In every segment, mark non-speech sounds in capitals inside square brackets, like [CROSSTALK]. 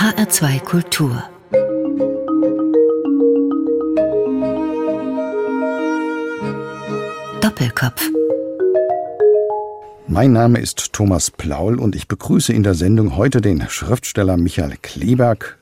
HR2 Kultur Doppelkopf mein Name ist Thomas Plaul und ich begrüße in der Sendung heute den Schriftsteller Michael Kleberg.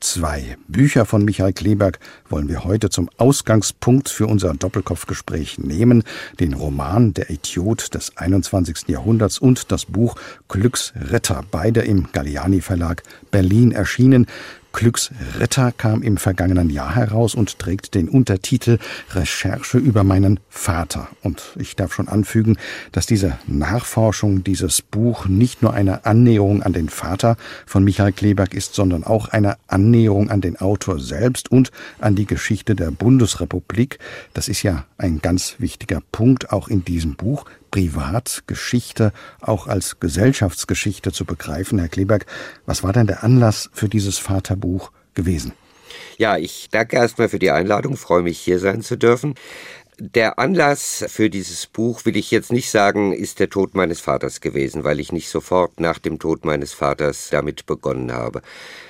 Zwei Bücher von Michael Kleberg wollen wir heute zum Ausgangspunkt für unser Doppelkopfgespräch nehmen. Den Roman Der Idiot des 21. Jahrhunderts und das Buch Glücksritter, beide im Galliani Verlag Berlin erschienen. Glücksritter kam im vergangenen Jahr heraus und trägt den Untertitel Recherche über meinen Vater. Und ich darf schon anfügen, dass diese Nachforschung, dieses Buch nicht nur eine Annäherung an den Vater von Michael Kleberg ist, sondern auch eine Annäherung an den Autor selbst und an die Geschichte der Bundesrepublik. Das ist ja ein ganz wichtiger Punkt auch in diesem Buch. Privatgeschichte auch als Gesellschaftsgeschichte zu begreifen. Herr Kleberg, was war denn der Anlass für dieses Vaterbuch gewesen? Ja, ich danke erstmal für die Einladung, freue mich hier sein zu dürfen. Der Anlass für dieses Buch will ich jetzt nicht sagen, ist der Tod meines Vaters gewesen, weil ich nicht sofort nach dem Tod meines Vaters damit begonnen habe.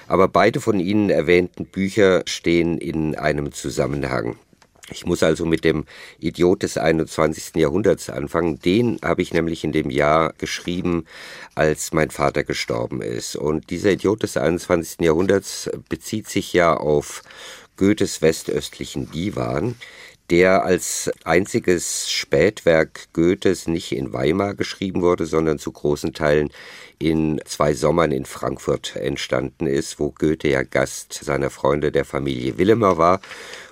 Aber beide von Ihnen erwähnten Bücher stehen in einem Zusammenhang. Ich muss also mit dem Idiot des 21. Jahrhunderts anfangen. Den habe ich nämlich in dem Jahr geschrieben, als mein Vater gestorben ist. Und dieser Idiot des 21. Jahrhunderts bezieht sich ja auf Goethes westöstlichen Divan, der als einziges Spätwerk Goethes nicht in Weimar geschrieben wurde, sondern zu großen Teilen in zwei Sommern in Frankfurt entstanden ist, wo Goethe ja Gast seiner Freunde der Familie Willemer war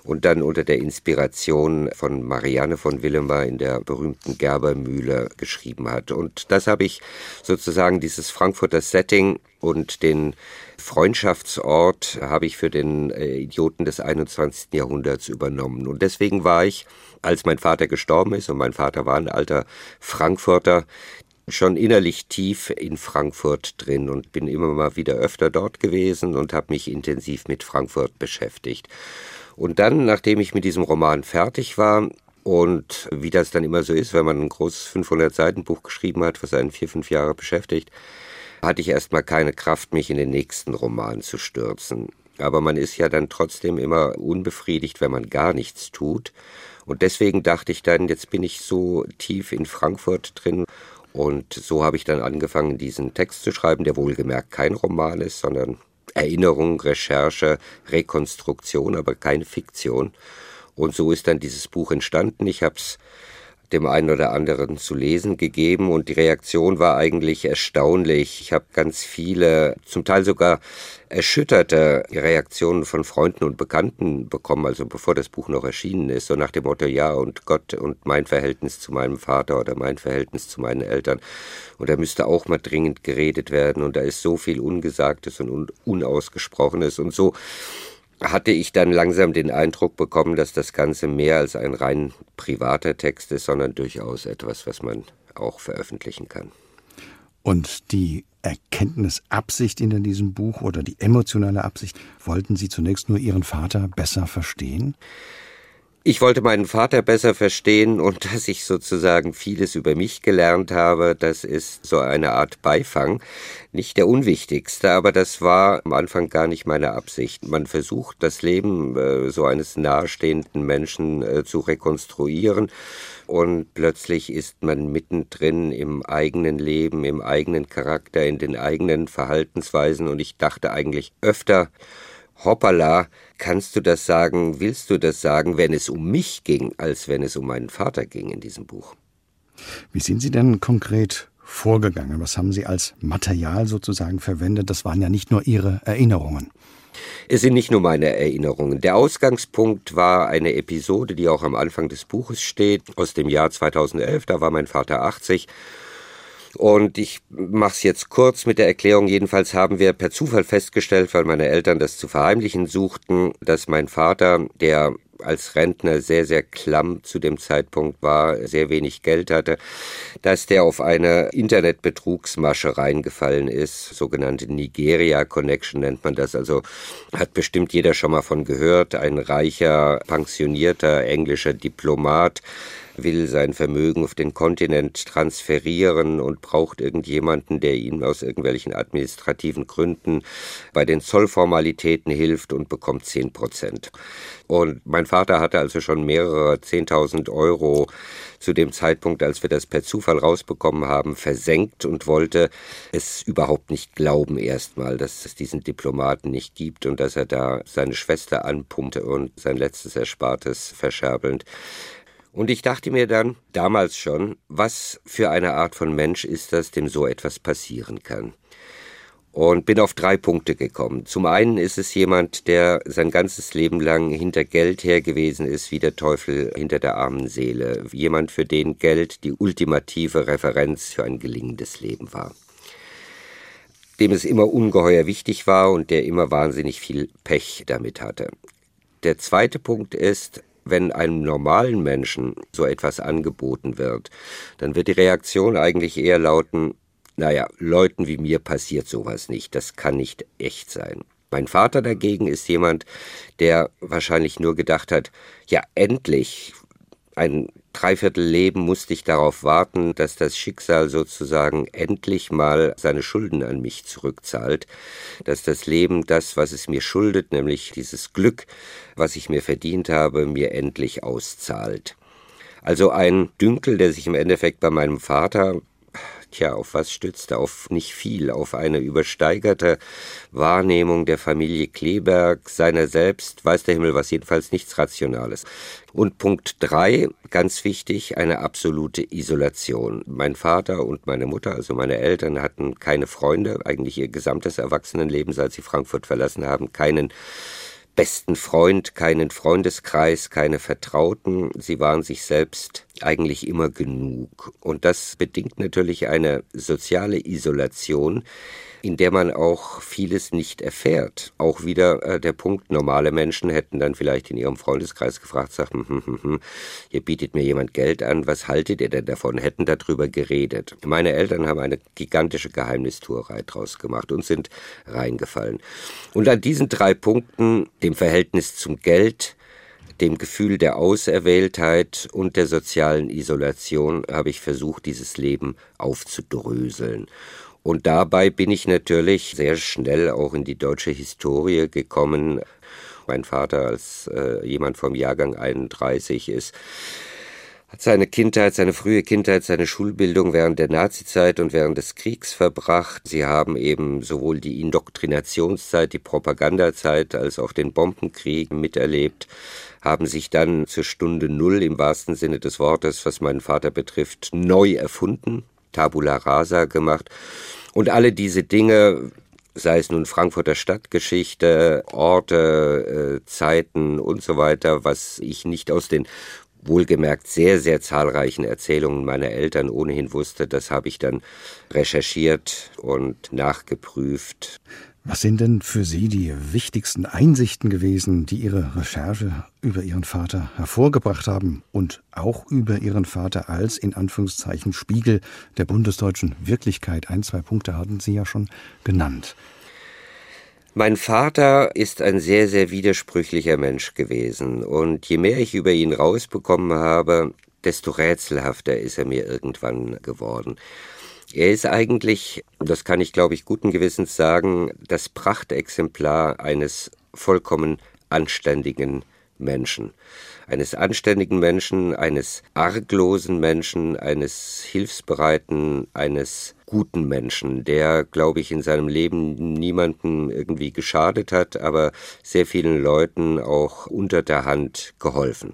und dann unter der Inspiration von Marianne von Willemer in der berühmten Gerbermühle geschrieben hat. Und das habe ich sozusagen dieses Frankfurter Setting und den Freundschaftsort habe ich für den äh, Idioten des 21. Jahrhunderts übernommen. Und deswegen war ich, als mein Vater gestorben ist, und mein Vater war ein alter Frankfurter, schon innerlich tief in Frankfurt drin und bin immer mal wieder öfter dort gewesen und habe mich intensiv mit Frankfurt beschäftigt. Und dann, nachdem ich mit diesem Roman fertig war, und wie das dann immer so ist, wenn man ein großes 500-Seiten-Buch geschrieben hat, was einen vier, fünf Jahre beschäftigt, hatte ich erstmal keine Kraft, mich in den nächsten Roman zu stürzen. Aber man ist ja dann trotzdem immer unbefriedigt, wenn man gar nichts tut. Und deswegen dachte ich dann, jetzt bin ich so tief in Frankfurt drin. Und so habe ich dann angefangen, diesen Text zu schreiben, der wohlgemerkt kein Roman ist, sondern Erinnerung, Recherche, Rekonstruktion, aber keine Fiktion. Und so ist dann dieses Buch entstanden. Ich habe es dem einen oder anderen zu lesen gegeben und die Reaktion war eigentlich erstaunlich. Ich habe ganz viele, zum Teil sogar erschütterte Reaktionen von Freunden und Bekannten bekommen, also bevor das Buch noch erschienen ist, so nach dem Motto, ja, und Gott und mein Verhältnis zu meinem Vater oder mein Verhältnis zu meinen Eltern. Und da müsste auch mal dringend geredet werden und da ist so viel Ungesagtes und Unausgesprochenes und so hatte ich dann langsam den Eindruck bekommen, dass das Ganze mehr als ein rein privater Text ist, sondern durchaus etwas, was man auch veröffentlichen kann. Und die Erkenntnisabsicht in diesem Buch oder die emotionale Absicht, wollten Sie zunächst nur Ihren Vater besser verstehen? Ich wollte meinen Vater besser verstehen und dass ich sozusagen vieles über mich gelernt habe, das ist so eine Art Beifang. Nicht der unwichtigste, aber das war am Anfang gar nicht meine Absicht. Man versucht, das Leben äh, so eines nahestehenden Menschen äh, zu rekonstruieren und plötzlich ist man mittendrin im eigenen Leben, im eigenen Charakter, in den eigenen Verhaltensweisen und ich dachte eigentlich öfter, hoppala, kannst du das sagen, willst du das sagen, wenn es um mich ging, als wenn es um meinen Vater ging in diesem Buch. Wie sind Sie denn konkret vorgegangen? Was haben Sie als Material sozusagen verwendet? Das waren ja nicht nur Ihre Erinnerungen. Es sind nicht nur meine Erinnerungen. Der Ausgangspunkt war eine Episode, die auch am Anfang des Buches steht, aus dem Jahr 2011. Da war mein Vater 80 und ich mache es jetzt kurz mit der Erklärung. Jedenfalls haben wir per Zufall festgestellt, weil meine Eltern das zu verheimlichen suchten, dass mein Vater, der als Rentner sehr, sehr klamm zu dem Zeitpunkt war, sehr wenig Geld hatte, dass der auf eine Internetbetrugsmasche reingefallen ist, sogenannte Nigeria Connection nennt man das, also hat bestimmt jeder schon mal von gehört, ein reicher, pensionierter englischer Diplomat will sein Vermögen auf den Kontinent transferieren und braucht irgendjemanden, der ihm aus irgendwelchen administrativen Gründen bei den Zollformalitäten hilft und bekommt 10 Prozent. Und mein Vater hatte also schon mehrere 10.000 Euro zu dem Zeitpunkt, als wir das per Zufall rausbekommen haben, versenkt und wollte es überhaupt nicht glauben erstmal, dass es diesen Diplomaten nicht gibt und dass er da seine Schwester anpumpte und sein letztes Erspartes verscherbelnd. Und ich dachte mir dann, damals schon, was für eine Art von Mensch ist das, dem so etwas passieren kann und bin auf drei Punkte gekommen. Zum einen ist es jemand, der sein ganzes Leben lang hinter Geld her gewesen ist, wie der Teufel hinter der armen Seele. Jemand, für den Geld die ultimative Referenz für ein gelingendes Leben war. Dem es immer ungeheuer wichtig war und der immer wahnsinnig viel Pech damit hatte. Der zweite Punkt ist, wenn einem normalen Menschen so etwas angeboten wird, dann wird die Reaktion eigentlich eher lauten, naja, Leuten wie mir passiert sowas nicht, das kann nicht echt sein. Mein Vater dagegen ist jemand, der wahrscheinlich nur gedacht hat, ja, endlich, ein Dreiviertelleben musste ich darauf warten, dass das Schicksal sozusagen endlich mal seine Schulden an mich zurückzahlt, dass das Leben das, was es mir schuldet, nämlich dieses Glück, was ich mir verdient habe, mir endlich auszahlt. Also ein Dünkel, der sich im Endeffekt bei meinem Vater Tja, auf was stützte? Auf nicht viel, auf eine übersteigerte Wahrnehmung der Familie Kleberg, seiner selbst, weiß der Himmel was, jedenfalls nichts Rationales. Und Punkt drei, ganz wichtig, eine absolute Isolation. Mein Vater und meine Mutter, also meine Eltern, hatten keine Freunde, eigentlich ihr gesamtes Erwachsenenleben, seit sie Frankfurt verlassen haben, keinen besten Freund, keinen Freundeskreis, keine Vertrauten. Sie waren sich selbst eigentlich immer genug. Und das bedingt natürlich eine soziale Isolation, in der man auch vieles nicht erfährt. Auch wieder äh, der Punkt, normale Menschen hätten dann vielleicht in ihrem Freundeskreis gefragt, sagt, hm, hm, hm, hm, hier bietet mir jemand Geld an, was haltet ihr denn davon? Hätten darüber geredet. Meine Eltern haben eine gigantische Geheimnistuerei draus gemacht und sind reingefallen. Und an diesen drei Punkten, dem Verhältnis zum Geld, dem Gefühl der Auserwähltheit und der sozialen Isolation habe ich versucht, dieses Leben aufzudröseln. Und dabei bin ich natürlich sehr schnell auch in die deutsche Historie gekommen. Mein Vater als äh, jemand vom Jahrgang 31 ist hat seine Kindheit, seine frühe Kindheit, seine Schulbildung während der Nazizeit und während des Kriegs verbracht. Sie haben eben sowohl die Indoktrinationszeit, die Propagandazeit als auch den Bombenkrieg miterlebt, haben sich dann zur Stunde Null im wahrsten Sinne des Wortes, was meinen Vater betrifft, neu erfunden, tabula rasa gemacht und alle diese Dinge, sei es nun Frankfurter Stadtgeschichte, Orte, äh, Zeiten und so weiter, was ich nicht aus den wohlgemerkt sehr, sehr zahlreichen Erzählungen meiner Eltern ohnehin wusste, das habe ich dann recherchiert und nachgeprüft. Was sind denn für Sie die wichtigsten Einsichten gewesen, die Ihre Recherche über Ihren Vater hervorgebracht haben und auch über Ihren Vater als in Anführungszeichen Spiegel der bundesdeutschen Wirklichkeit? Ein, zwei Punkte hatten Sie ja schon genannt. Mein Vater ist ein sehr, sehr widersprüchlicher Mensch gewesen und je mehr ich über ihn rausbekommen habe, desto rätselhafter ist er mir irgendwann geworden. Er ist eigentlich, das kann ich glaube ich guten Gewissens sagen, das Prachtexemplar eines vollkommen anständigen Menschen. Eines anständigen Menschen, eines arglosen Menschen, eines hilfsbereiten, eines guten Menschen, der, glaube ich, in seinem Leben niemandem irgendwie geschadet hat, aber sehr vielen Leuten auch unter der Hand geholfen.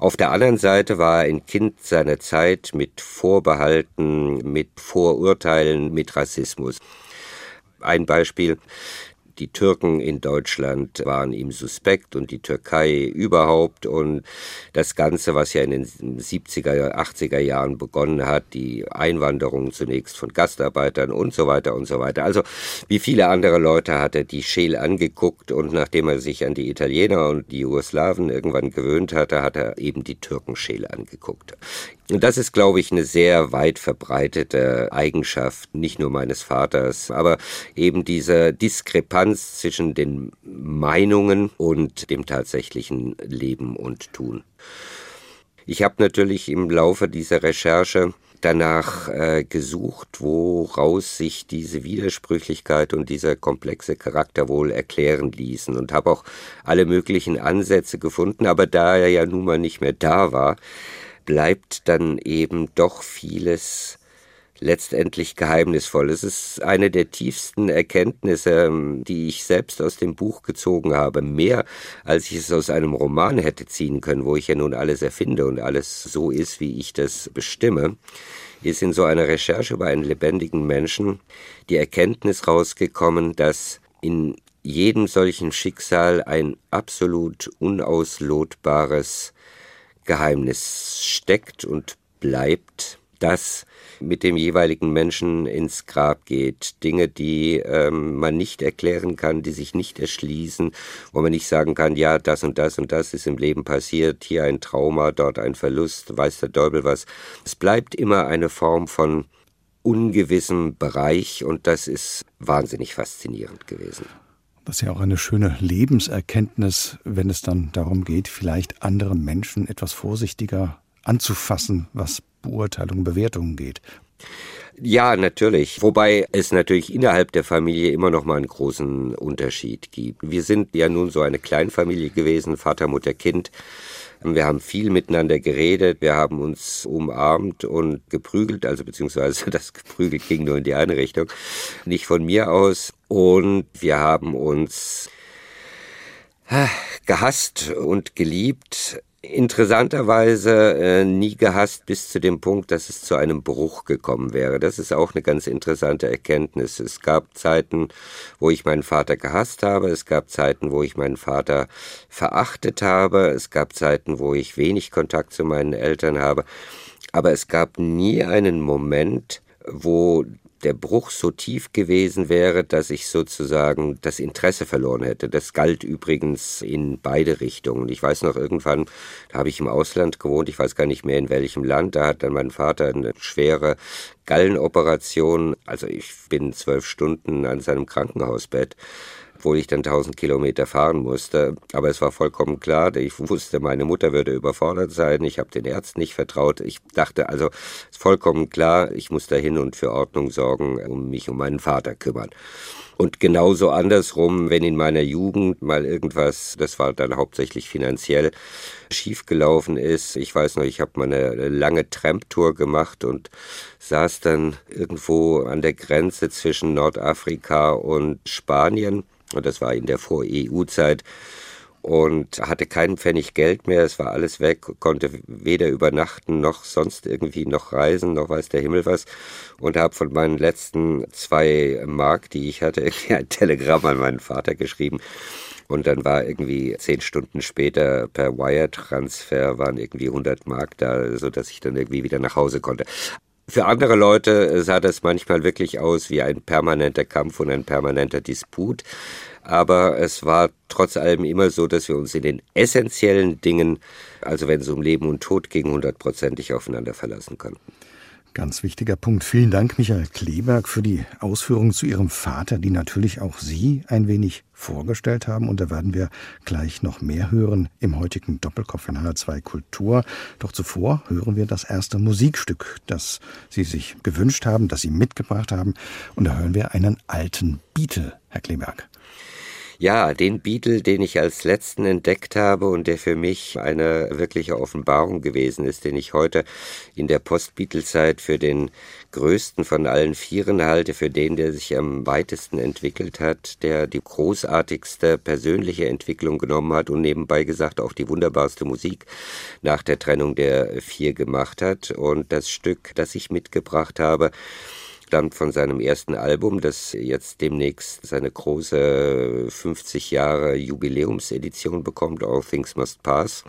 Auf der anderen Seite war er ein Kind seiner Zeit mit Vorbehalten, mit Vorurteilen, mit Rassismus. Ein Beispiel. Die Türken in Deutschland waren ihm suspekt und die Türkei überhaupt. Und das Ganze, was ja in den 70er, 80er Jahren begonnen hat, die Einwanderung zunächst von Gastarbeitern und so weiter und so weiter. Also wie viele andere Leute hat er die Scheel angeguckt und nachdem er sich an die Italiener und die Jugoslawen irgendwann gewöhnt hatte, hat er eben die Türkenscheel angeguckt. Und das ist, glaube ich, eine sehr weit verbreitete Eigenschaft, nicht nur meines Vaters, aber eben diese Diskrepanz zwischen den Meinungen und dem tatsächlichen Leben und Tun. Ich habe natürlich im Laufe dieser Recherche danach äh, gesucht, woraus sich diese Widersprüchlichkeit und dieser komplexe Charakter wohl erklären ließen und habe auch alle möglichen Ansätze gefunden, aber da er ja nun mal nicht mehr da war, bleibt dann eben doch vieles letztendlich geheimnisvoll. Es ist eine der tiefsten Erkenntnisse, ähm, die ich selbst aus dem Buch gezogen habe. Mehr, als ich es aus einem Roman hätte ziehen können, wo ich ja nun alles erfinde und alles so ist, wie ich das bestimme, ist in so einer Recherche über einen lebendigen Menschen die Erkenntnis rausgekommen, dass in jedem solchen Schicksal ein absolut unauslotbares Geheimnis steckt und bleibt, das mit dem jeweiligen Menschen ins Grab geht. Dinge, die ähm, man nicht erklären kann, die sich nicht erschließen, wo man nicht sagen kann, ja, das und das und das ist im Leben passiert, hier ein Trauma, dort ein Verlust, weiß der Däubel was. Es bleibt immer eine Form von ungewissem Bereich und das ist wahnsinnig faszinierend gewesen. Das ist ja auch eine schöne Lebenserkenntnis, wenn es dann darum geht, vielleicht andere Menschen etwas vorsichtiger anzufassen, was Beurteilungen, Bewertungen geht. Ja, natürlich. Wobei es natürlich innerhalb der Familie immer noch mal einen großen Unterschied gibt. Wir sind ja nun so eine Kleinfamilie gewesen, Vater, Mutter, Kind. Wir haben viel miteinander geredet, wir haben uns umarmt und geprügelt, also beziehungsweise [LAUGHS] das Geprügelt ging nur in die eine Richtung, nicht von mir aus. Und wir haben uns ah, gehasst und geliebt interessanterweise äh, nie gehasst bis zu dem Punkt, dass es zu einem Bruch gekommen wäre. Das ist auch eine ganz interessante Erkenntnis. Es gab Zeiten, wo ich meinen Vater gehasst habe, es gab Zeiten, wo ich meinen Vater verachtet habe, es gab Zeiten, wo ich wenig Kontakt zu meinen Eltern habe, aber es gab nie einen Moment, wo der Bruch so tief gewesen wäre, dass ich sozusagen das Interesse verloren hätte. Das galt übrigens in beide Richtungen. Ich weiß noch, irgendwann da habe ich im Ausland gewohnt, ich weiß gar nicht mehr in welchem Land, da hat dann mein Vater eine schwere Gallenoperation, also ich bin zwölf Stunden an seinem Krankenhausbett obwohl ich dann 1000 Kilometer fahren musste. Aber es war vollkommen klar, ich wusste, meine Mutter würde überfordert sein. Ich habe den Ärzten nicht vertraut. Ich dachte also, es ist vollkommen klar, ich muss dahin und für Ordnung sorgen, um mich um meinen Vater kümmern. Und genauso andersrum, wenn in meiner Jugend mal irgendwas, das war dann hauptsächlich finanziell, schiefgelaufen ist. Ich weiß noch, ich habe mal eine lange Tramptour gemacht und saß dann irgendwo an der Grenze zwischen Nordafrika und Spanien und das war in der Vor-EU-Zeit. Und hatte keinen Pfennig Geld mehr, es war alles weg, konnte weder übernachten noch sonst irgendwie noch reisen, noch weiß der Himmel was. Und habe von meinen letzten zwei Mark, die ich hatte, [LAUGHS] ein Telegramm an meinen Vater geschrieben. Und dann war irgendwie zehn Stunden später per Wire-Transfer waren irgendwie 100 Mark da, so dass ich dann irgendwie wieder nach Hause konnte. Für andere Leute sah das manchmal wirklich aus wie ein permanenter Kampf und ein permanenter Disput. Aber es war trotz allem immer so, dass wir uns in den essentiellen Dingen, also wenn es um Leben und Tod ging, hundertprozentig aufeinander verlassen konnten. Ganz wichtiger Punkt. Vielen Dank, Michael Kleberg, für die Ausführungen zu Ihrem Vater, die natürlich auch Sie ein wenig vorgestellt haben. Und da werden wir gleich noch mehr hören im heutigen Doppelkopf in HR2 Kultur. Doch zuvor hören wir das erste Musikstück, das Sie sich gewünscht haben, das Sie mitgebracht haben. Und da hören wir einen alten Beatle, Herr Kleberg. Ja, den Beatle, den ich als letzten entdeckt habe und der für mich eine wirkliche Offenbarung gewesen ist, den ich heute in der Post-Beatle-Zeit für den größten von allen Vieren halte, für den, der sich am weitesten entwickelt hat, der die großartigste persönliche Entwicklung genommen hat und nebenbei gesagt auch die wunderbarste Musik nach der Trennung der Vier gemacht hat. Und das Stück, das ich mitgebracht habe, stammt von seinem ersten Album, das jetzt demnächst seine große 50 Jahre Jubiläumsedition bekommt, All Things Must Pass.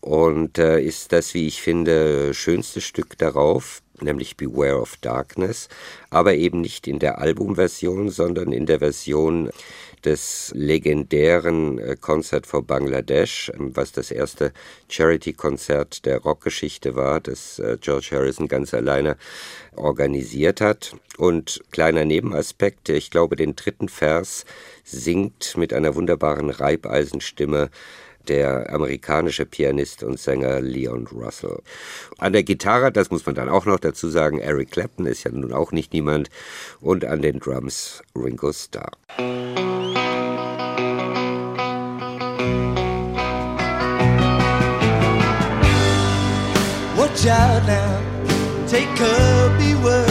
Und äh, ist das, wie ich finde, schönste Stück darauf, nämlich Beware of Darkness, aber eben nicht in der Albumversion, sondern in der Version des legendären äh, Concert for Bangladesch, ähm, was das erste Charity-Konzert der Rockgeschichte war, das äh, George Harrison ganz alleine organisiert hat. Und kleiner Nebenaspekt, ich glaube, den dritten Vers singt mit einer wunderbaren Reibeisenstimme der amerikanische Pianist und Sänger Leon Russell. An der Gitarre, das muss man dann auch noch dazu sagen, Eric Clapton ist ja nun auch nicht niemand. Und an den Drums Ringo Starr. Watch out now, take a beware.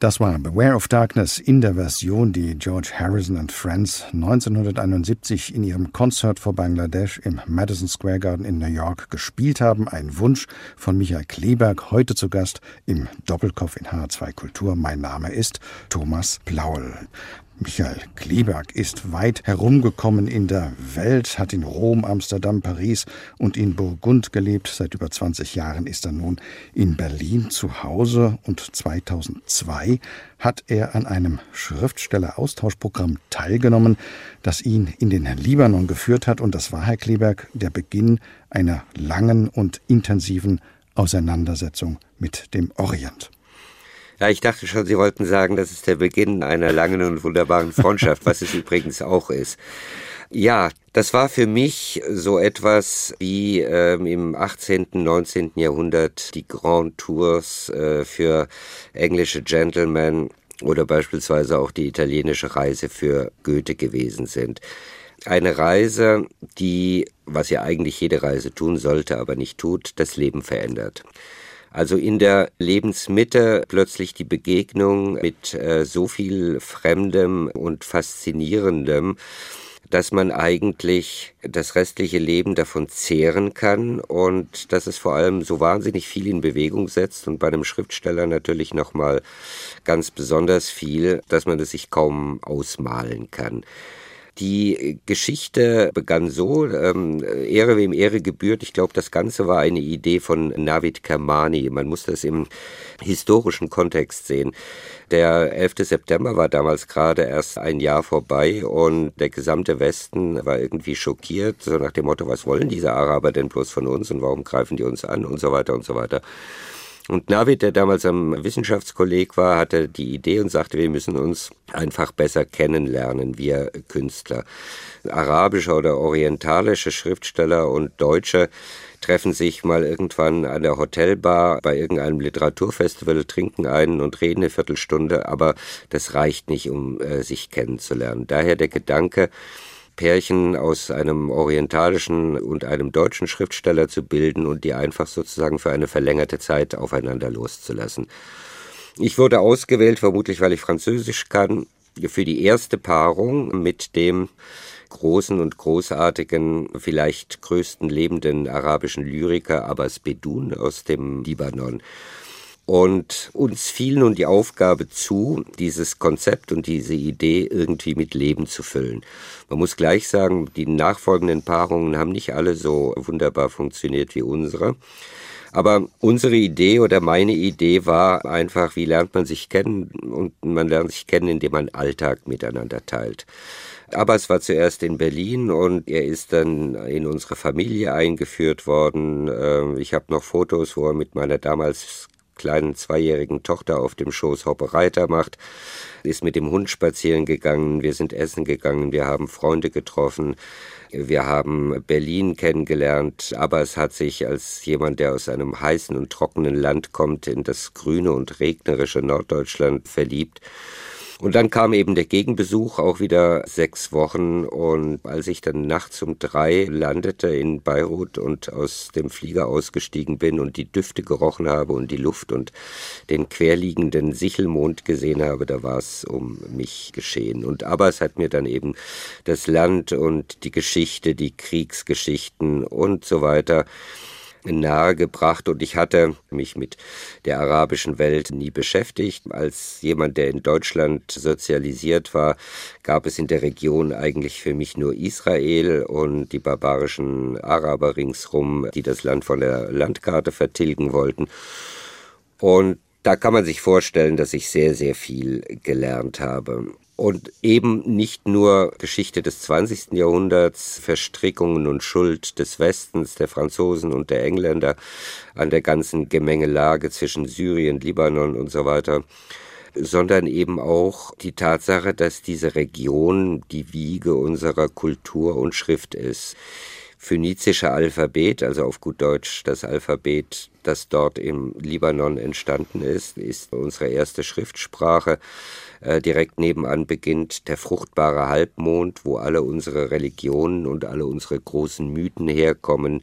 Das war Beware of Darkness in der Version, die George Harrison and Friends 1971 in ihrem Concert for Bangladesh im Madison Square Garden in New York gespielt haben. Ein Wunsch von Michael Kleberg, heute zu Gast im Doppelkopf in H2 Kultur. Mein Name ist Thomas Plaul. Michael Kleberg ist weit herumgekommen in der Welt, hat in Rom, Amsterdam, Paris und in Burgund gelebt. Seit über 20 Jahren ist er nun in Berlin zu Hause und 2002 hat er an einem Schriftstelleraustauschprogramm teilgenommen, das ihn in den Libanon geführt hat. Und das war, Herr Kleberg, der Beginn einer langen und intensiven Auseinandersetzung mit dem Orient. Ja, ich dachte schon, Sie wollten sagen, das ist der Beginn einer langen und wunderbaren Freundschaft, was es übrigens auch ist. Ja, das war für mich so etwas wie ähm, im 18., 19. Jahrhundert die Grand Tours äh, für englische Gentlemen oder beispielsweise auch die italienische Reise für Goethe gewesen sind. Eine Reise, die, was ja eigentlich jede Reise tun sollte, aber nicht tut, das Leben verändert. Also in der Lebensmitte plötzlich die Begegnung mit äh, so viel Fremdem und Faszinierendem, dass man eigentlich das restliche Leben davon zehren kann und dass es vor allem so wahnsinnig viel in Bewegung setzt und bei einem Schriftsteller natürlich nochmal ganz besonders viel, dass man es sich kaum ausmalen kann. Die Geschichte begann so, ähm, Ehre wem Ehre gebührt. Ich glaube, das Ganze war eine Idee von Navid Kermani. Man muss das im historischen Kontext sehen. Der 11. September war damals gerade erst ein Jahr vorbei und der gesamte Westen war irgendwie schockiert, so nach dem Motto, was wollen diese Araber denn bloß von uns und warum greifen die uns an und so weiter und so weiter. Und Navid, der damals am Wissenschaftskolleg war, hatte die Idee und sagte, wir müssen uns einfach besser kennenlernen, wir Künstler. Arabische oder orientalische Schriftsteller und Deutsche treffen sich mal irgendwann an der Hotelbar bei irgendeinem Literaturfestival, trinken einen und reden eine Viertelstunde, aber das reicht nicht, um äh, sich kennenzulernen. Daher der Gedanke, Pärchen aus einem orientalischen und einem deutschen Schriftsteller zu bilden und die einfach sozusagen für eine verlängerte Zeit aufeinander loszulassen. Ich wurde ausgewählt, vermutlich weil ich Französisch kann, für die erste Paarung mit dem großen und großartigen, vielleicht größten lebenden arabischen Lyriker Abbas Bedun aus dem Libanon. Und uns fiel nun die Aufgabe zu, dieses Konzept und diese Idee irgendwie mit Leben zu füllen. Man muss gleich sagen, die nachfolgenden Paarungen haben nicht alle so wunderbar funktioniert wie unsere. Aber unsere Idee oder meine Idee war einfach, wie lernt man sich kennen? Und man lernt sich kennen, indem man Alltag miteinander teilt. Abbas war zuerst in Berlin und er ist dann in unsere Familie eingeführt worden. Ähm, ich habe noch Fotos, wo er mit meiner damals kleinen zweijährigen Tochter auf dem Schoß Hoppereiter macht, ist mit dem Hund spazieren gegangen, wir sind essen gegangen, wir haben Freunde getroffen, wir haben Berlin kennengelernt, aber es hat sich als jemand, der aus einem heißen und trockenen Land kommt, in das grüne und regnerische Norddeutschland verliebt. Und dann kam eben der Gegenbesuch, auch wieder sechs Wochen. Und als ich dann nachts um drei landete in Beirut und aus dem Flieger ausgestiegen bin und die Düfte gerochen habe und die Luft und den querliegenden Sichelmond gesehen habe, da war es um mich geschehen. Und Abbas hat mir dann eben das Land und die Geschichte, die Kriegsgeschichten und so weiter nahegebracht und ich hatte mich mit der arabischen Welt nie beschäftigt. Als jemand, der in Deutschland sozialisiert war, gab es in der Region eigentlich für mich nur Israel und die barbarischen Araber ringsrum, die das Land von der Landkarte vertilgen wollten. Und da kann man sich vorstellen, dass ich sehr, sehr viel gelernt habe und eben nicht nur Geschichte des 20. Jahrhunderts, Verstrickungen und Schuld des Westens, der Franzosen und der Engländer an der ganzen Gemengelage zwischen Syrien, Libanon und so weiter, sondern eben auch die Tatsache, dass diese Region die Wiege unserer Kultur und Schrift ist. Phönizische Alphabet, also auf gut Deutsch das Alphabet, das dort im Libanon entstanden ist, ist unsere erste Schriftsprache. Äh, direkt nebenan beginnt der fruchtbare Halbmond, wo alle unsere Religionen und alle unsere großen Mythen herkommen.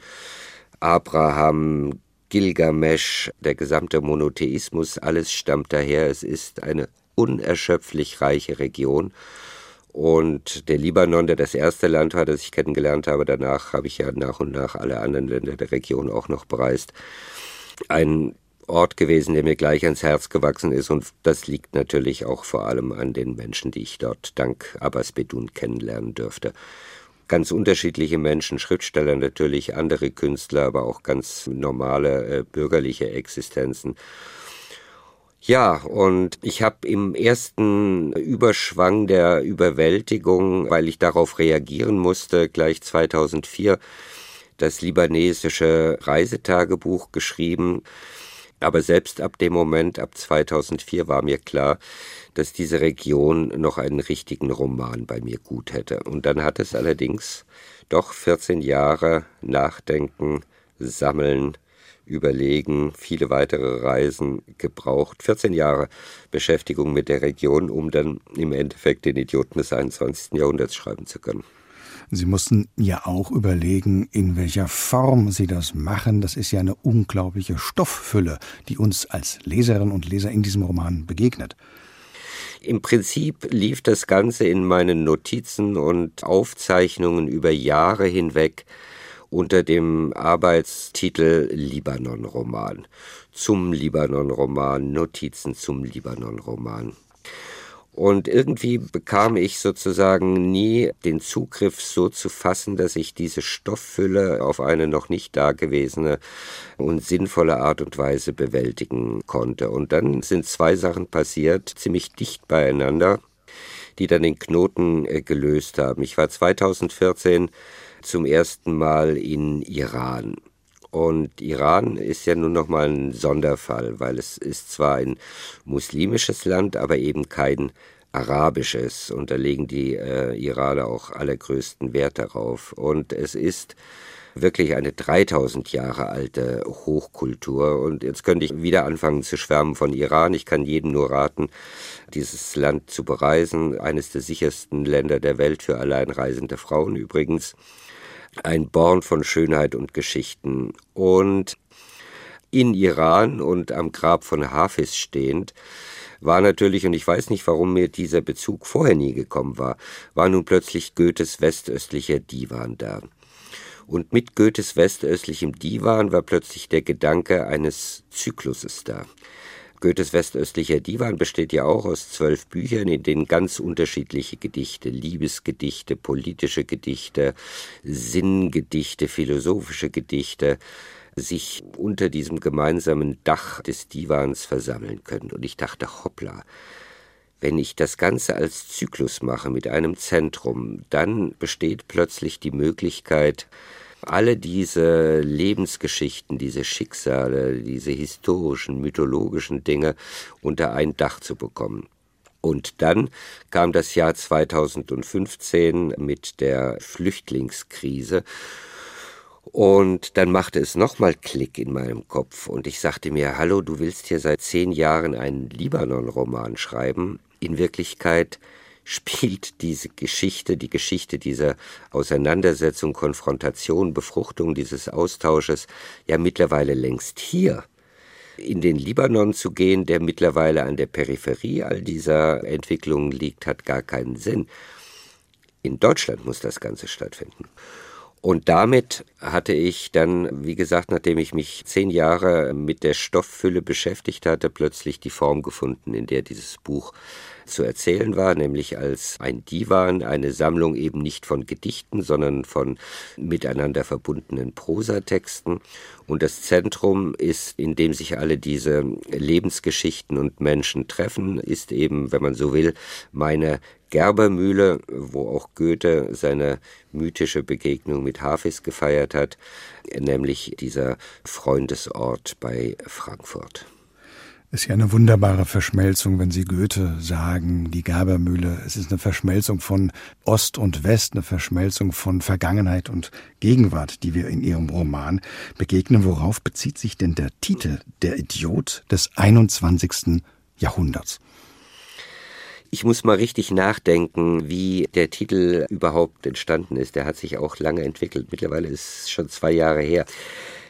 Abraham, Gilgamesch, der gesamte Monotheismus, alles stammt daher. Es ist eine unerschöpflich reiche Region. Und der Libanon, der das erste Land war, das ich kennengelernt habe, danach habe ich ja nach und nach alle anderen Länder der Region auch noch bereist. Ein Ort gewesen, der mir gleich ans Herz gewachsen ist und das liegt natürlich auch vor allem an den Menschen, die ich dort dank Abbas Bedun kennenlernen dürfte. Ganz unterschiedliche Menschen, Schriftsteller natürlich, andere Künstler, aber auch ganz normale äh, bürgerliche Existenzen. Ja, und ich habe im ersten Überschwang der Überwältigung, weil ich darauf reagieren musste, gleich 2004 das libanesische Reisetagebuch geschrieben. Aber selbst ab dem Moment, ab 2004, war mir klar, dass diese Region noch einen richtigen Roman bei mir gut hätte. Und dann hat es allerdings doch 14 Jahre Nachdenken, Sammeln, Überlegen, viele weitere Reisen gebraucht. 14 Jahre Beschäftigung mit der Region, um dann im Endeffekt den Idioten des 21. Jahrhunderts schreiben zu können. Sie mussten ja auch überlegen, in welcher Form Sie das machen. Das ist ja eine unglaubliche Stofffülle, die uns als Leserinnen und Leser in diesem Roman begegnet. Im Prinzip lief das Ganze in meinen Notizen und Aufzeichnungen über Jahre hinweg unter dem Arbeitstitel Libanon-Roman. Zum Libanon-Roman, Notizen zum Libanon-Roman. Und irgendwie bekam ich sozusagen nie den Zugriff so zu fassen, dass ich diese Stofffülle auf eine noch nicht dagewesene und sinnvolle Art und Weise bewältigen konnte. Und dann sind zwei Sachen passiert, ziemlich dicht beieinander, die dann den Knoten äh, gelöst haben. Ich war 2014 zum ersten Mal in Iran. Und Iran ist ja nun noch mal ein Sonderfall, weil es ist zwar ein muslimisches Land, aber eben kein arabisches. Und da legen die äh, Iraner auch allergrößten Wert darauf. Und es ist wirklich eine 3000 Jahre alte Hochkultur. Und jetzt könnte ich wieder anfangen zu schwärmen von Iran. Ich kann jedem nur raten, dieses Land zu bereisen. Eines der sichersten Länder der Welt für alleinreisende Frauen übrigens ein Born von Schönheit und Geschichten. Und in Iran und am Grab von Hafiz stehend, war natürlich, und ich weiß nicht, warum mir dieser Bezug vorher nie gekommen war, war nun plötzlich Goethes westöstlicher Divan da. Und mit Goethes westöstlichem Divan war plötzlich der Gedanke eines Zykluses da. Goethes westöstlicher Divan besteht ja auch aus zwölf Büchern, in denen ganz unterschiedliche Gedichte, Liebesgedichte, politische Gedichte, Sinngedichte, philosophische Gedichte sich unter diesem gemeinsamen Dach des Divans versammeln können. Und ich dachte, hoppla, wenn ich das Ganze als Zyklus mache mit einem Zentrum, dann besteht plötzlich die Möglichkeit, alle diese Lebensgeschichten, diese Schicksale, diese historischen, mythologischen Dinge unter ein Dach zu bekommen. Und dann kam das Jahr 2015 mit der Flüchtlingskrise. Und dann machte es nochmal Klick in meinem Kopf und ich sagte mir, hallo, du willst hier seit zehn Jahren einen Libanon-Roman schreiben. In Wirklichkeit spielt diese Geschichte, die Geschichte dieser Auseinandersetzung, Konfrontation, Befruchtung dieses Austausches ja mittlerweile längst hier. In den Libanon zu gehen, der mittlerweile an der Peripherie all dieser Entwicklungen liegt, hat gar keinen Sinn. In Deutschland muss das Ganze stattfinden. Und damit hatte ich dann, wie gesagt, nachdem ich mich zehn Jahre mit der Stofffülle beschäftigt hatte, plötzlich die Form gefunden, in der dieses Buch zu erzählen war, nämlich als ein Divan, eine Sammlung eben nicht von Gedichten, sondern von miteinander verbundenen Prosatexten. Und das Zentrum ist, in dem sich alle diese Lebensgeschichten und Menschen treffen, ist eben, wenn man so will, meine Gerbermühle, wo auch Goethe seine mythische Begegnung mit Hafis gefeiert hat, nämlich dieser Freundesort bei Frankfurt. Ist ja eine wunderbare Verschmelzung, wenn Sie Goethe sagen, die Gerbermühle. Es ist eine Verschmelzung von Ost und West, eine Verschmelzung von Vergangenheit und Gegenwart, die wir in Ihrem Roman begegnen. Worauf bezieht sich denn der Titel Der Idiot des 21. Jahrhunderts? Ich muss mal richtig nachdenken, wie der Titel überhaupt entstanden ist. Der hat sich auch lange entwickelt. Mittlerweile ist es schon zwei Jahre her.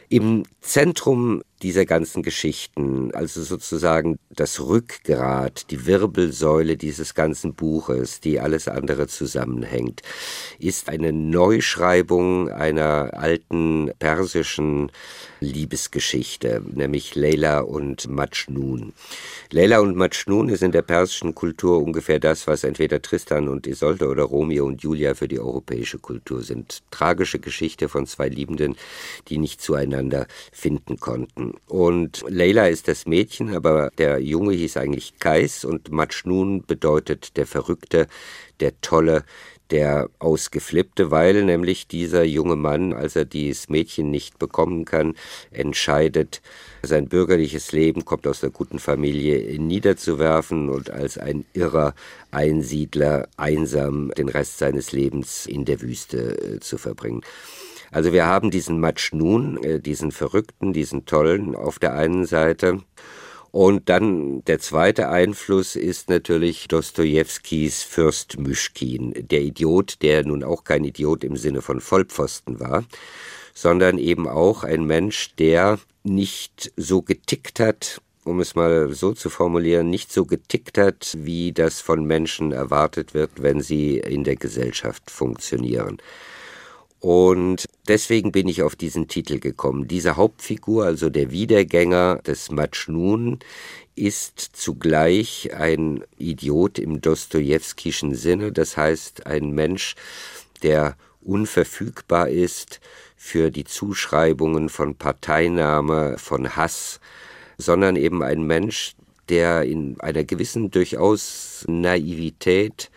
Im Zentrum dieser ganzen Geschichten, also sozusagen das Rückgrat, die Wirbelsäule dieses ganzen Buches, die alles andere zusammenhängt, ist eine Neuschreibung einer alten persischen Liebesgeschichte, nämlich Leila und Majnun. Leila und Majnun ist in der persischen Kultur ungefähr das, was entweder Tristan und Isolde oder Romeo und Julia für die europäische Kultur sind. Tragische Geschichte von zwei Liebenden, die nicht zueinander finden konnten. Und Leila ist das Mädchen, aber der Junge hieß eigentlich Kais und Majnun bedeutet der Verrückte, der Tolle, der Ausgeflippte, weil nämlich dieser junge Mann, als er dieses Mädchen nicht bekommen kann, entscheidet, sein bürgerliches Leben kommt aus einer guten Familie niederzuwerfen und als ein irrer Einsiedler einsam den Rest seines Lebens in der Wüste äh, zu verbringen. Also wir haben diesen Majnun, äh, diesen Verrückten, diesen Tollen auf der einen Seite Und dann der zweite Einfluss ist natürlich Dostojewskis Fürst Myschkin, der Idiot, der nun auch kein Idiot im Sinne von Vollpfosten war, sondern eben auch ein Mensch, der nicht so getickt hat, um es mal so zu formulieren, nicht so getickt hat, wie das von Menschen erwartet wird, wenn sie in der Gesellschaft funktionieren. Und deswegen bin ich auf diesen Titel gekommen. Diese Hauptfigur, also der Wiedergänger des Majnun, ist zugleich ein Idiot im Dostojewskischen Sinne, das heißt ein Mensch, der unverfügbar ist für die Zuschreibungen von Parteinahme, von Hass, sondern eben ein Mensch, der in einer gewissen durchaus Naivität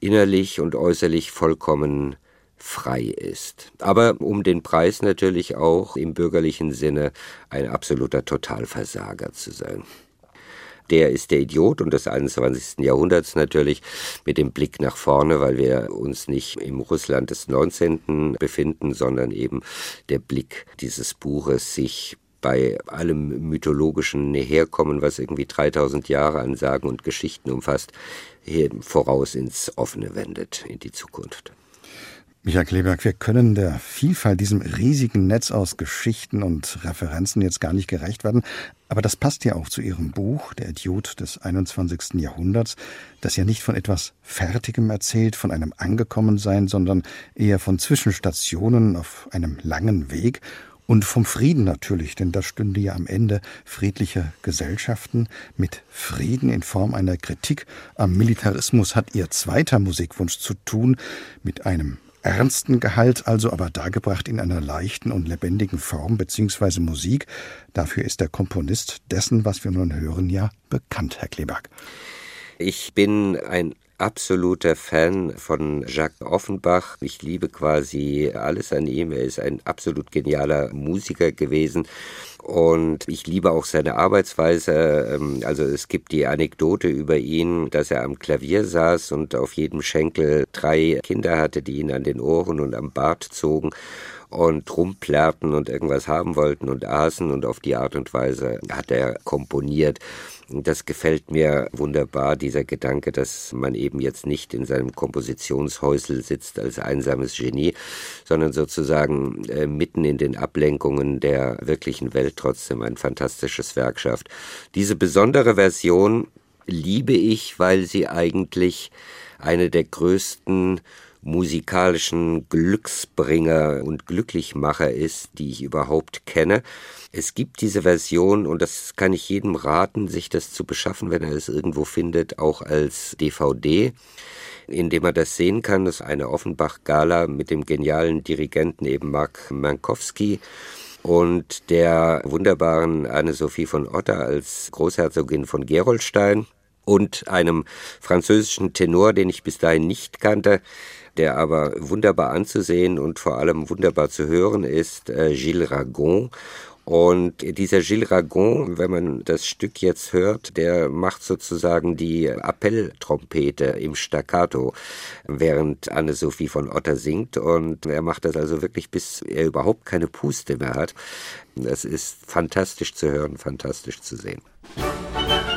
innerlich und äußerlich vollkommen frei ist. Aber um den Preis natürlich auch im bürgerlichen Sinne ein absoluter Totalversager zu sein. Der ist der Idiot und des 21. Jahrhunderts natürlich mit dem Blick nach vorne, weil wir uns nicht im Russland des 19. befinden, sondern eben der Blick dieses Buches sich bei allem mythologischen Herkommen, was irgendwie 3000 Jahre an Sagen und Geschichten umfasst, hier voraus ins Offene wendet, in die Zukunft. Michael Kleberg, wir können der Vielfalt, diesem riesigen Netz aus Geschichten und Referenzen jetzt gar nicht gerecht werden. Aber das passt ja auch zu Ihrem Buch, Der Idiot des 21. Jahrhunderts, das ja nicht von etwas Fertigem erzählt, von einem Angekommensein, sondern eher von Zwischenstationen auf einem langen Weg und vom Frieden natürlich, denn das stünde ja am Ende friedliche Gesellschaften mit Frieden in Form einer Kritik am Militarismus hat ihr zweiter Musikwunsch zu tun, mit einem ernsten Gehalt also, aber dargebracht in einer leichten und lebendigen Form bzw. Musik. Dafür ist der Komponist dessen, was wir nun hören, ja bekannt, Herr Kleberg. Ich bin ein absoluter Fan von Jacques Offenbach. Ich liebe quasi alles an ihm. Er ist ein absolut genialer Musiker gewesen. Und ich liebe auch seine Arbeitsweise. Ähm, also es gibt die Anekdote über ihn, dass er am Klavier saß und auf jedem Schenkel drei Kinder hatte, die ihn an den Ohren und am Bart zogen und rumplärrten und irgendwas haben wollten und aßen und auf die Art und Weise hat er komponiert. Das gefällt mir wunderbar, dieser Gedanke, dass man eben jetzt nicht in seinem Kompositionshäusel sitzt als einsames Genie, sondern sozusagen äh, mitten in den Ablenkungen der wirklichen Welt trotzdem ein fantastisches Werk schafft. Diese besondere Version liebe ich, weil sie eigentlich eine der größten musikalischen Glücksbringer und Glücklichmacher ist, die ich überhaupt kenne. Es gibt diese Version und das kann ich jedem raten, sich das zu beschaffen, wenn er es irgendwo findet, auch als DVD indem er das sehen kann. Das ist eine Offenbach-Gala mit dem genialen Dirigenten eben Mark Mankowski und der wunderbaren Anne-Sophie von Otter als Großherzogin von Gerolstein und einem französischen Tenor, den ich bis dahin nicht kannte, der aber wunderbar anzusehen und vor allem wunderbar zu hören ist, äh, Gilles Ragon. Und dieser Gilles Ragon, wenn man das Stück jetzt hört, der macht sozusagen die Appelltrompete im Staccato, während Anne-Sophie von Otter singt. Und er macht das also wirklich, bis er überhaupt keine Puste mehr hat. Das ist fantastisch zu hören, fantastisch zu sehen. duchesse.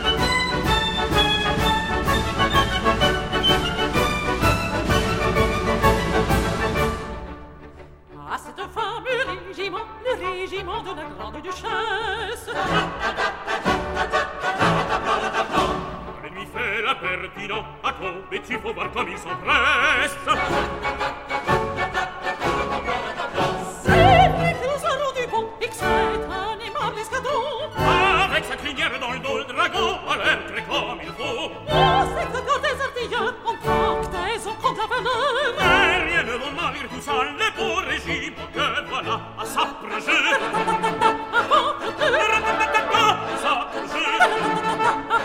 il faut voir comme ils s'empressent. Sempre più sarò di bon, exfait, un aimable escadron. Avec sa crinière dans le dos, le dragon a l'air très comme il faut. Oh, c'est que dans des artilleurs, on tractaise, on compte la valeur. Mais rien ne vont m'envir tout ça, le beau régime que voilà à s'approcher. S'approcher.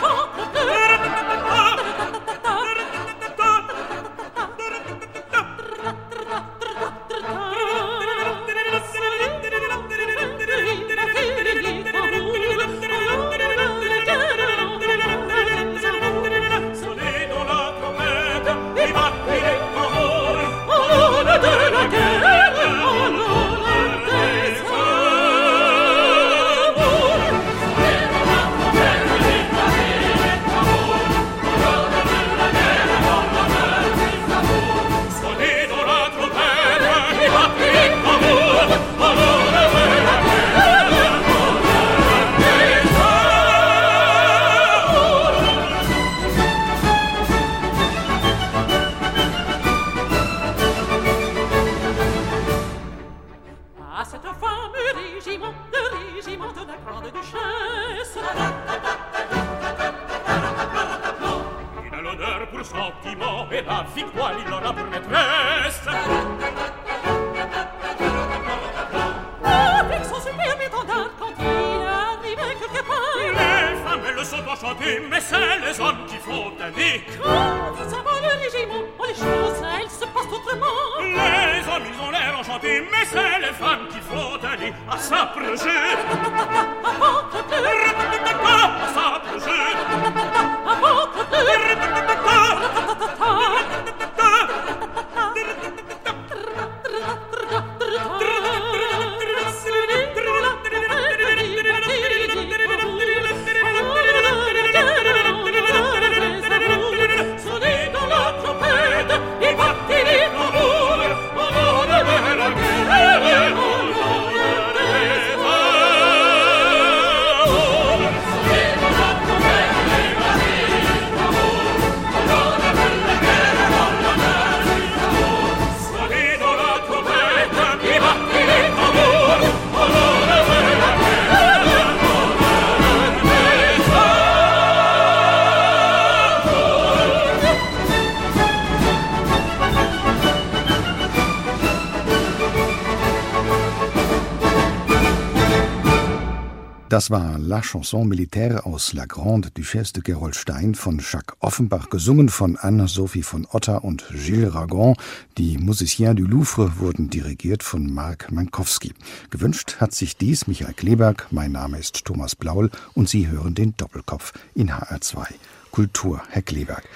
Das war La Chanson Militaire aus La Grande Duchesse de Gerolstein von Jacques Offenbach, gesungen von Anne-Sophie von Otter und Gilles Ragon. Die Musiciens du Louvre wurden dirigiert von Marc Mankowski. Gewünscht hat sich dies Michael Kleberg. Mein Name ist Thomas Blaul und Sie hören den Doppelkopf in HR2. Kultur, Herr Kleberg.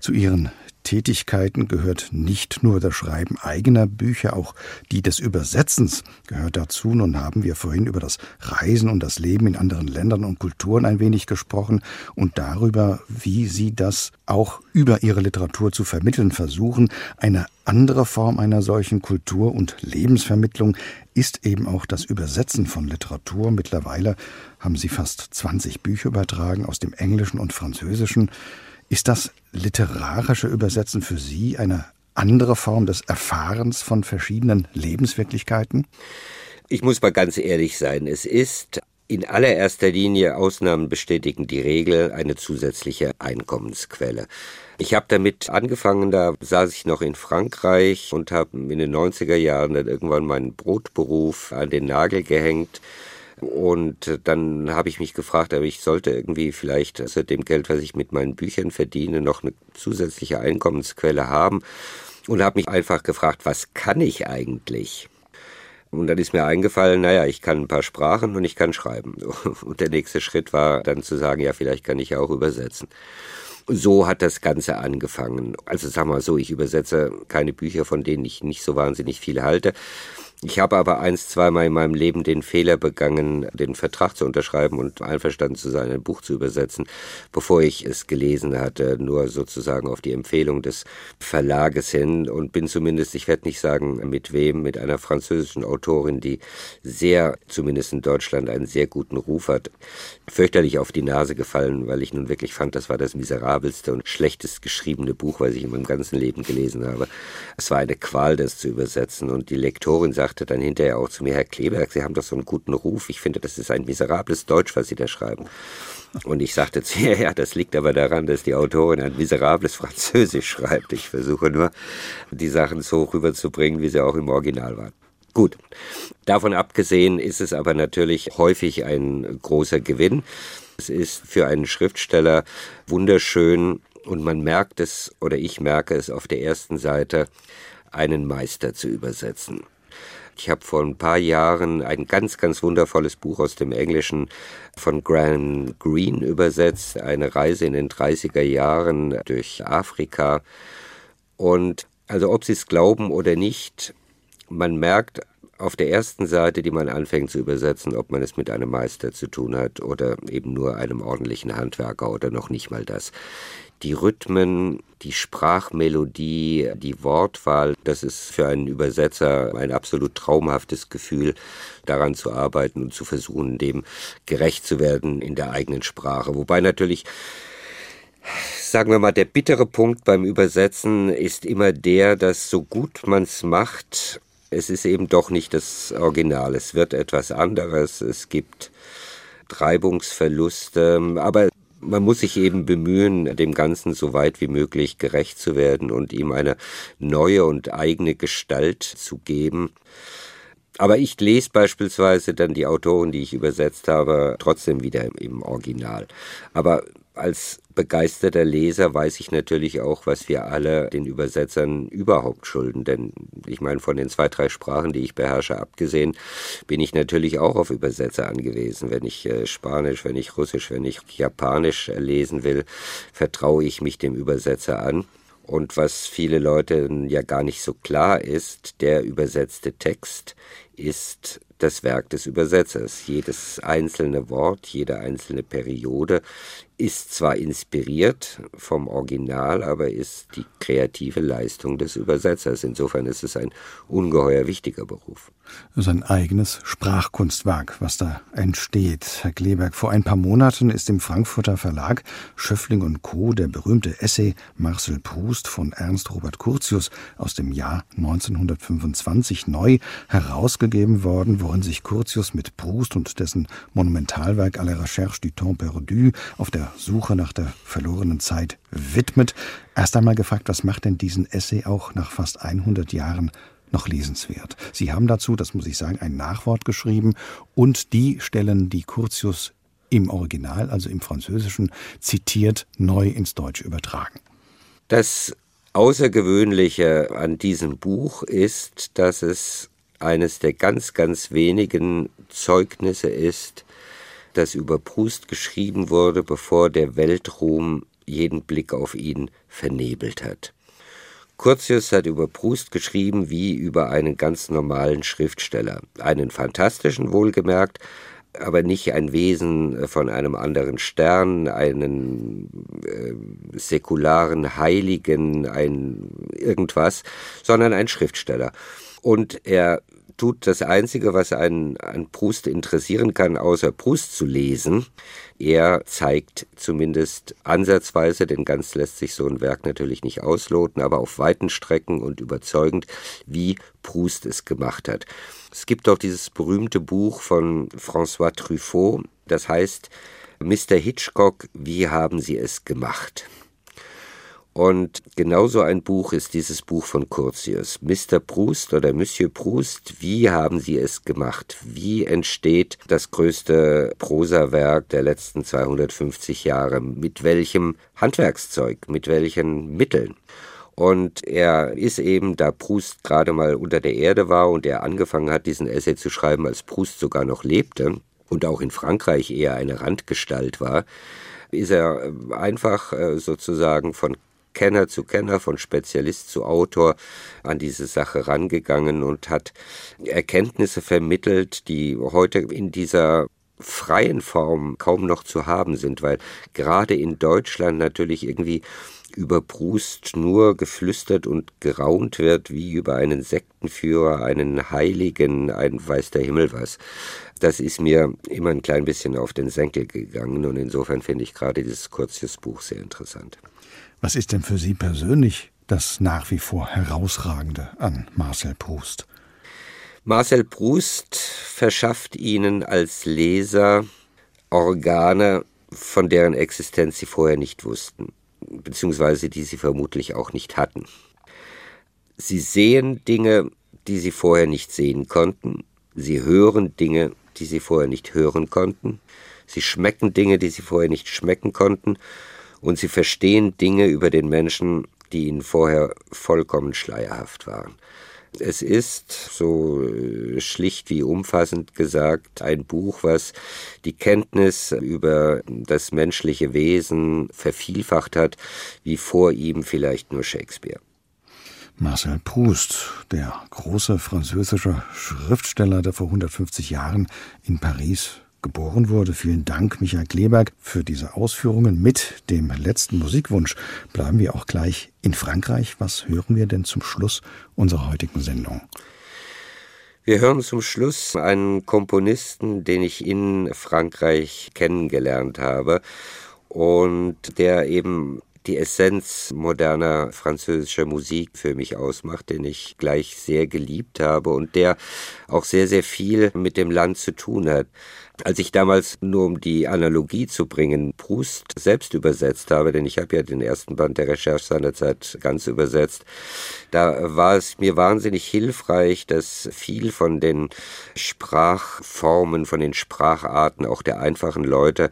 Zu Ihren Tätigkeiten gehört nicht nur das Schreiben eigener Bücher, auch die des Übersetzens gehört dazu. Nun haben wir vorhin über das Reisen und das Leben in anderen Ländern und Kulturen ein wenig gesprochen und darüber, wie Sie das auch über Ihre Literatur zu vermitteln versuchen. Eine andere Form einer solchen Kultur- und Lebensvermittlung ist eben auch das Übersetzen von Literatur. Mittlerweile haben Sie fast 20 Bücher übertragen aus dem Englischen und Französischen. Ist das literarische Übersetzen für Sie eine andere Form des Erfahrens von verschiedenen Lebenswirklichkeiten? Ich muss mal ganz ehrlich sein, es ist in allererster Linie, Ausnahmen bestätigen die Regel, eine zusätzliche Einkommensquelle. Ich habe damit angefangen, da saß ich noch in Frankreich und habe in den 90er Jahren dann irgendwann meinen Brotberuf an den Nagel gehängt. Und dann habe ich mich gefragt, aber ich sollte irgendwie vielleicht außer dem Geld, was ich mit meinen Büchern verdiene, noch eine zusätzliche Einkommensquelle haben. Und habe mich einfach gefragt, was kann ich eigentlich? Und dann ist mir eingefallen, naja, ich kann ein paar Sprachen und ich kann schreiben. [LAUGHS] Und der nächste Schritt war dann zu sagen, ja, vielleicht kann ich ja auch übersetzen. So hat das Ganze angefangen. Also sag mal so, ich übersetze keine Bücher, von denen ich nicht so wahnsinnig viel halte. Ich habe aber eins, zweimal in meinem Leben den Fehler begangen, den Vertrag zu unterschreiben und einverstanden zu sein, ein Buch zu übersetzen, bevor ich es gelesen hatte, nur sozusagen auf die Empfehlung des Verlages hin und bin zumindest, ich werde nicht sagen mit wem, mit einer französischen Autorin, die sehr, zumindest in Deutschland, einen sehr guten Ruf hat, fürchterlich auf die Nase gefallen, weil ich nun wirklich fand, das war das miserabelste und schlechtest geschriebene Buch, was ich in meinem ganzen Leben gelesen habe. Es war eine Qual, das zu übersetzen und die Lektorin sagte dann hinterher auch zu mir, Herr Kleberg, Sie haben doch so einen guten Ruf. Ich finde, das ist ein miserables Deutsch, was Sie da schreiben. Und ich sagte zu ihr, [LAUGHS] ja, das liegt aber daran, dass die Autorin ein miserables Französisch schreibt. Ich versuche nur, die Sachen so rüberzubringen, wie sie auch im Original waren. Gut. Davon abgesehen ist es aber natürlich häufig ein großer Gewinn. Es ist für einen Schriftsteller wunderschön und man merkt es, oder ich merke es auf der ersten Seite, einen Meister zu übersetzen. Ich habe vor ein paar Jahren ein ganz, ganz wundervolles Buch aus dem Englischen von Graham Greene übersetzt, eine Reise in den 30er Jahren durch Afrika. Und also ob Sie es glauben oder nicht, man merkt auf der ersten Seite, die man anfängt zu übersetzen, ob man es mit einem Meister zu tun hat oder eben nur einem ordentlichen Handwerker oder noch nicht mal das die Rhythmen, die Sprachmelodie, die Wortwahl, das ist für einen Übersetzer ein absolut traumhaftes Gefühl, daran zu arbeiten und zu versuchen, dem gerecht zu werden in der eigenen Sprache. Wobei natürlich sagen wir mal, der bittere Punkt beim Übersetzen ist immer der, dass so gut man es macht, es ist eben doch nicht das Original. Es wird etwas anderes. Es gibt Reibungsverluste, aber man muss sich eben bemühen, dem Ganzen so weit wie möglich gerecht zu werden und ihm eine neue und eigene Gestalt zu geben. Aber ich lese beispielsweise dann die Autoren, die ich übersetzt habe, trotzdem wieder im Original. Aber als begeisterter Leser weiß ich natürlich auch, was wir alle den Übersetzern überhaupt schulden. Denn ich meine, von den zwei, drei Sprachen, die ich beherrsche, abgesehen, bin ich natürlich auch auf Übersetzer angewiesen. Wenn ich äh, Spanisch, wenn ich Russisch, wenn ich Japanisch äh, lesen will, vertraue ich mich dem Übersetzer an. Und was viele Leute ja gar nicht so klar ist, der übersetzte Text ist das Werk des Übersetzers. Jedes einzelne Wort, jede einzelne Periode ist zwar inspiriert vom Original, aber ist die kreative Leistung des Übersetzers. Insofern ist es ein ungeheuer wichtiger Beruf. Das ist ein eigenes Sprachkunstwerk, was da entsteht. Herr Kleberg, vor ein paar Monaten ist im Frankfurter Verlag Schöffling und Co. der berühmte Essay Marcel Proust von Ernst Robert Curtius aus dem Jahr 1925 neu herausgegeben worden, worin sich Curtius mit Proust und dessen Monumentalwerk à la recherche du temps perdu auf der Suche nach der verlorenen Zeit widmet. Erst einmal gefragt, was macht denn diesen Essay auch nach fast 100 Jahren noch lesenswert? Sie haben dazu, das muss ich sagen, ein Nachwort geschrieben und die Stellen, die Curtius im Original, also im Französischen, zitiert, neu ins Deutsche übertragen. Das Außergewöhnliche an diesem Buch ist, dass es eines der ganz, ganz wenigen Zeugnisse ist, das über Proust geschrieben wurde, bevor der Weltruhm jeden Blick auf ihn vernebelt hat. Curtius hat über Proust geschrieben wie über einen ganz normalen Schriftsteller, einen fantastischen wohlgemerkt, aber nicht ein Wesen von einem anderen Stern, einen äh, säkularen Heiligen, ein irgendwas, sondern ein Schriftsteller. Und er tut das Einzige, was einen an Proust interessieren kann, außer Proust zu lesen. Er zeigt zumindest ansatzweise, denn ganz lässt sich so ein Werk natürlich nicht ausloten, aber auf weiten Strecken und überzeugend, wie Proust es gemacht hat. Es gibt auch dieses berühmte Buch von François Truffaut, das heißt Mr. Hitchcock, wie haben Sie es gemacht? Und genauso ein Buch ist dieses Buch von Curtius. Mr. Proust oder Monsieur Proust, wie haben Sie es gemacht? Wie entsteht das größte Prosawerk der letzten 250 Jahre? Mit welchem Handwerkszeug? Mit welchen Mitteln? Und er ist eben, da Proust gerade mal unter der Erde war und er angefangen hat, diesen Essay zu schreiben, als Proust sogar noch lebte und auch in Frankreich eher eine Randgestalt war, ist er einfach äh, sozusagen von Kenner zu Kenner, von Spezialist zu Autor an diese Sache rangegangen und hat Erkenntnisse vermittelt, die heute in dieser freien Form kaum noch zu haben sind, weil gerade in Deutschland natürlich irgendwie über Proust nur geflüstert und geraunt wird, wie über einen Sektenführer, einen Heiligen, ein weiß der Himmel was. Das ist mir immer ein klein bisschen auf den Senkel gegangen und insofern finde ich gerade dieses kurzes Buch sehr interessant. Was ist denn für Sie persönlich das nach wie vor Herausragende an Marcel Proust? Marcel Proust verschafft Ihnen als Leser Organe, von deren Existenz Sie vorher nicht wussten, beziehungsweise die Sie vermutlich auch nicht hatten. Sie sehen Dinge, die Sie vorher nicht sehen konnten. Sie hören Dinge, die Sie vorher nicht hören konnten. Sie schmecken Dinge, die Sie vorher nicht schmecken konnten und sie verstehen Dinge über den Menschen, die ihnen vorher vollkommen schleierhaft waren. Es ist, so äh, schlicht wie umfassend gesagt, ein Buch, was die Kenntnis über das menschliche Wesen vervielfacht hat, wie vor ihm vielleicht nur Shakespeare. Marcel Proust, der große französische Schriftsteller, der vor 150 Jahren in Paris geboren wurde. Vielen Dank, Michael Kleberg, für diese Ausführungen. Mit dem letzten Musikwunsch bleiben wir auch gleich in Frankreich. Was hören wir denn zum Schluss unserer heutigen Sendung? Wir hören zum Schluss einen Komponisten, den ich in Frankreich kennengelernt habe und der eben die Essenz moderner französischer Musik für mich ausmacht, den ich gleich sehr geliebt habe und der auch sehr, sehr viel mit dem Land zu tun hat. Als ich damals, nur um die Analogie zu bringen, Proust selbst übersetzt habe, denn ich habe ja den ersten Band der Recherche seinerzeit ganz übersetzt, da war es mir wahnsinnig hilfreich, dass viel von den Sprachformen, von den Spracharten auch der einfachen Leute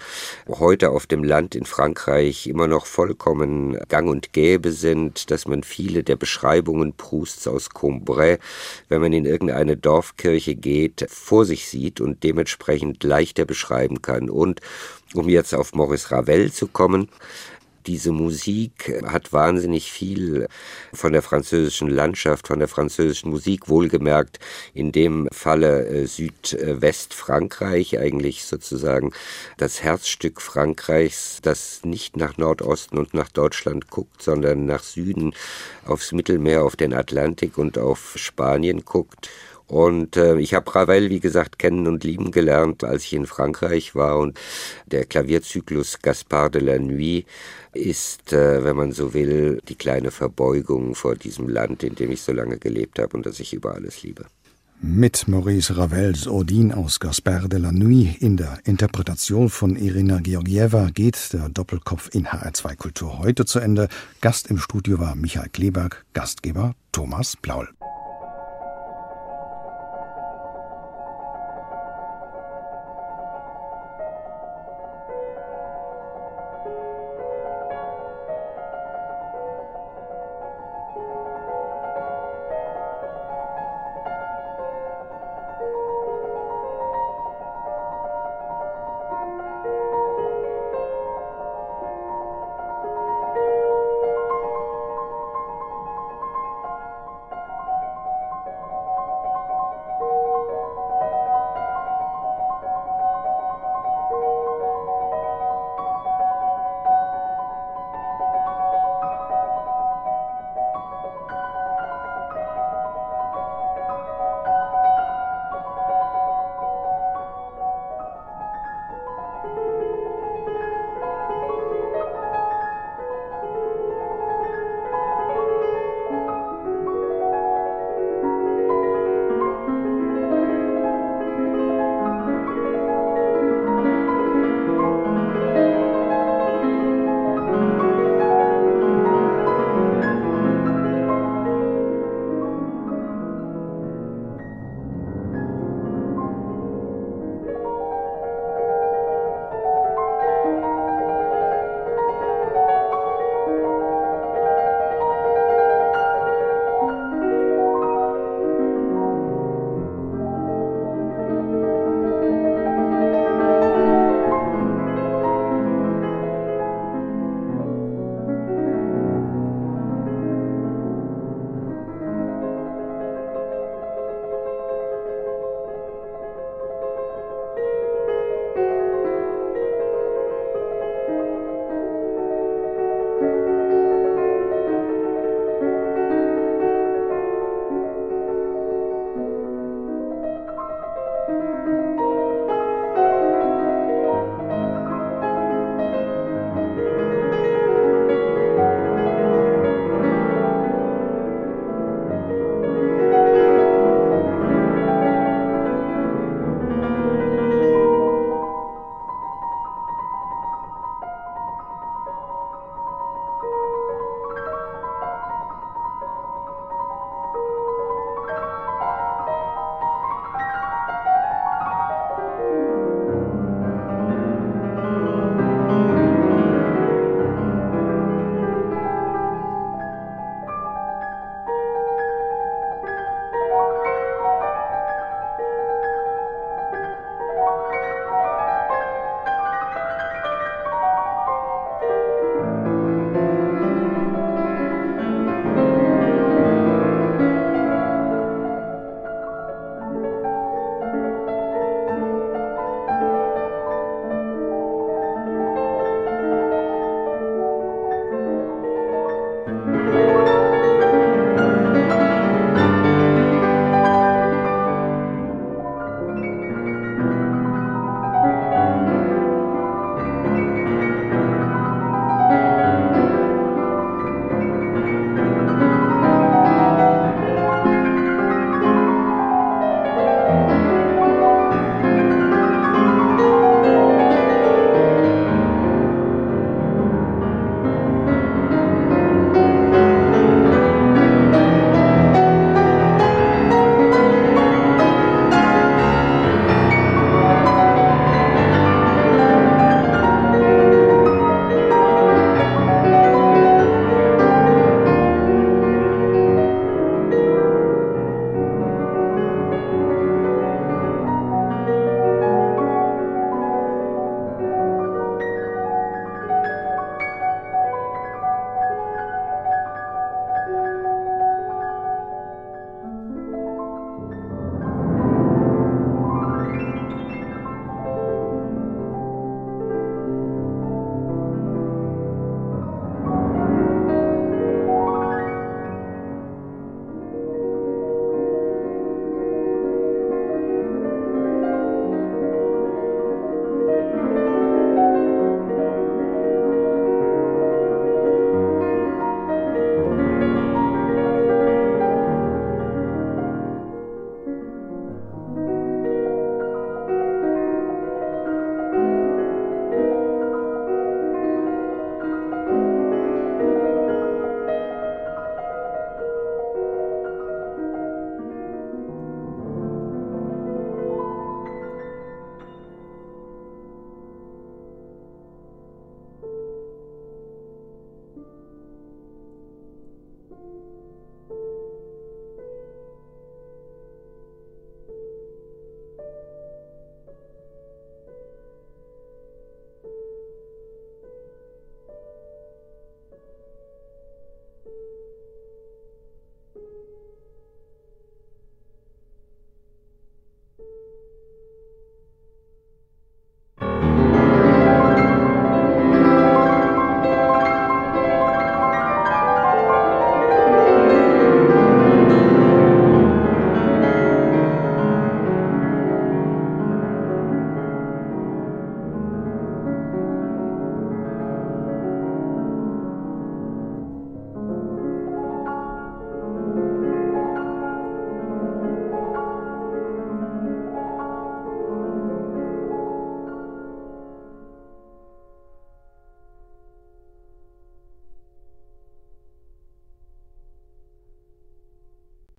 heute auf dem Land in Frankreich immer noch vollkommen gang und gäbe sind, dass man viele der Beschreibungen Prousts aus Combray, wenn man in irgendeine Dorfkirche geht, vor sich sieht und dementsprechend leichter beschreiben kann. Und um jetzt auf Maurice Ravel zu kommen, diese Musik hat wahnsinnig viel von der französischen Landschaft, von der französischen Musik, wohlgemerkt in dem Falle äh, Südwestfrankreich, eigentlich sozusagen das Herzstück Frankreichs, das nicht nach Nordosten und nach Deutschland guckt, sondern nach Süden aufs Mittelmeer, auf den Atlantik und auf Spanien guckt. Und äh, ich habe Ravel, wie gesagt, kennen und lieben gelernt, als ich in Frankreich war. Und der Klavierzyklus Gaspard de la Nuit ist, äh, wenn man so will, die kleine Verbeugung vor diesem Land, in dem ich so lange gelebt habe und das ich über alles liebe. Mit Maurice Ravels Odin aus Gaspard de la Nuit in der Interpretation von Irina Georgieva geht der Doppelkopf in HR2 Kultur heute zu Ende. Gast im Studio war Michael Kleberg, Gastgeber Thomas Plaul.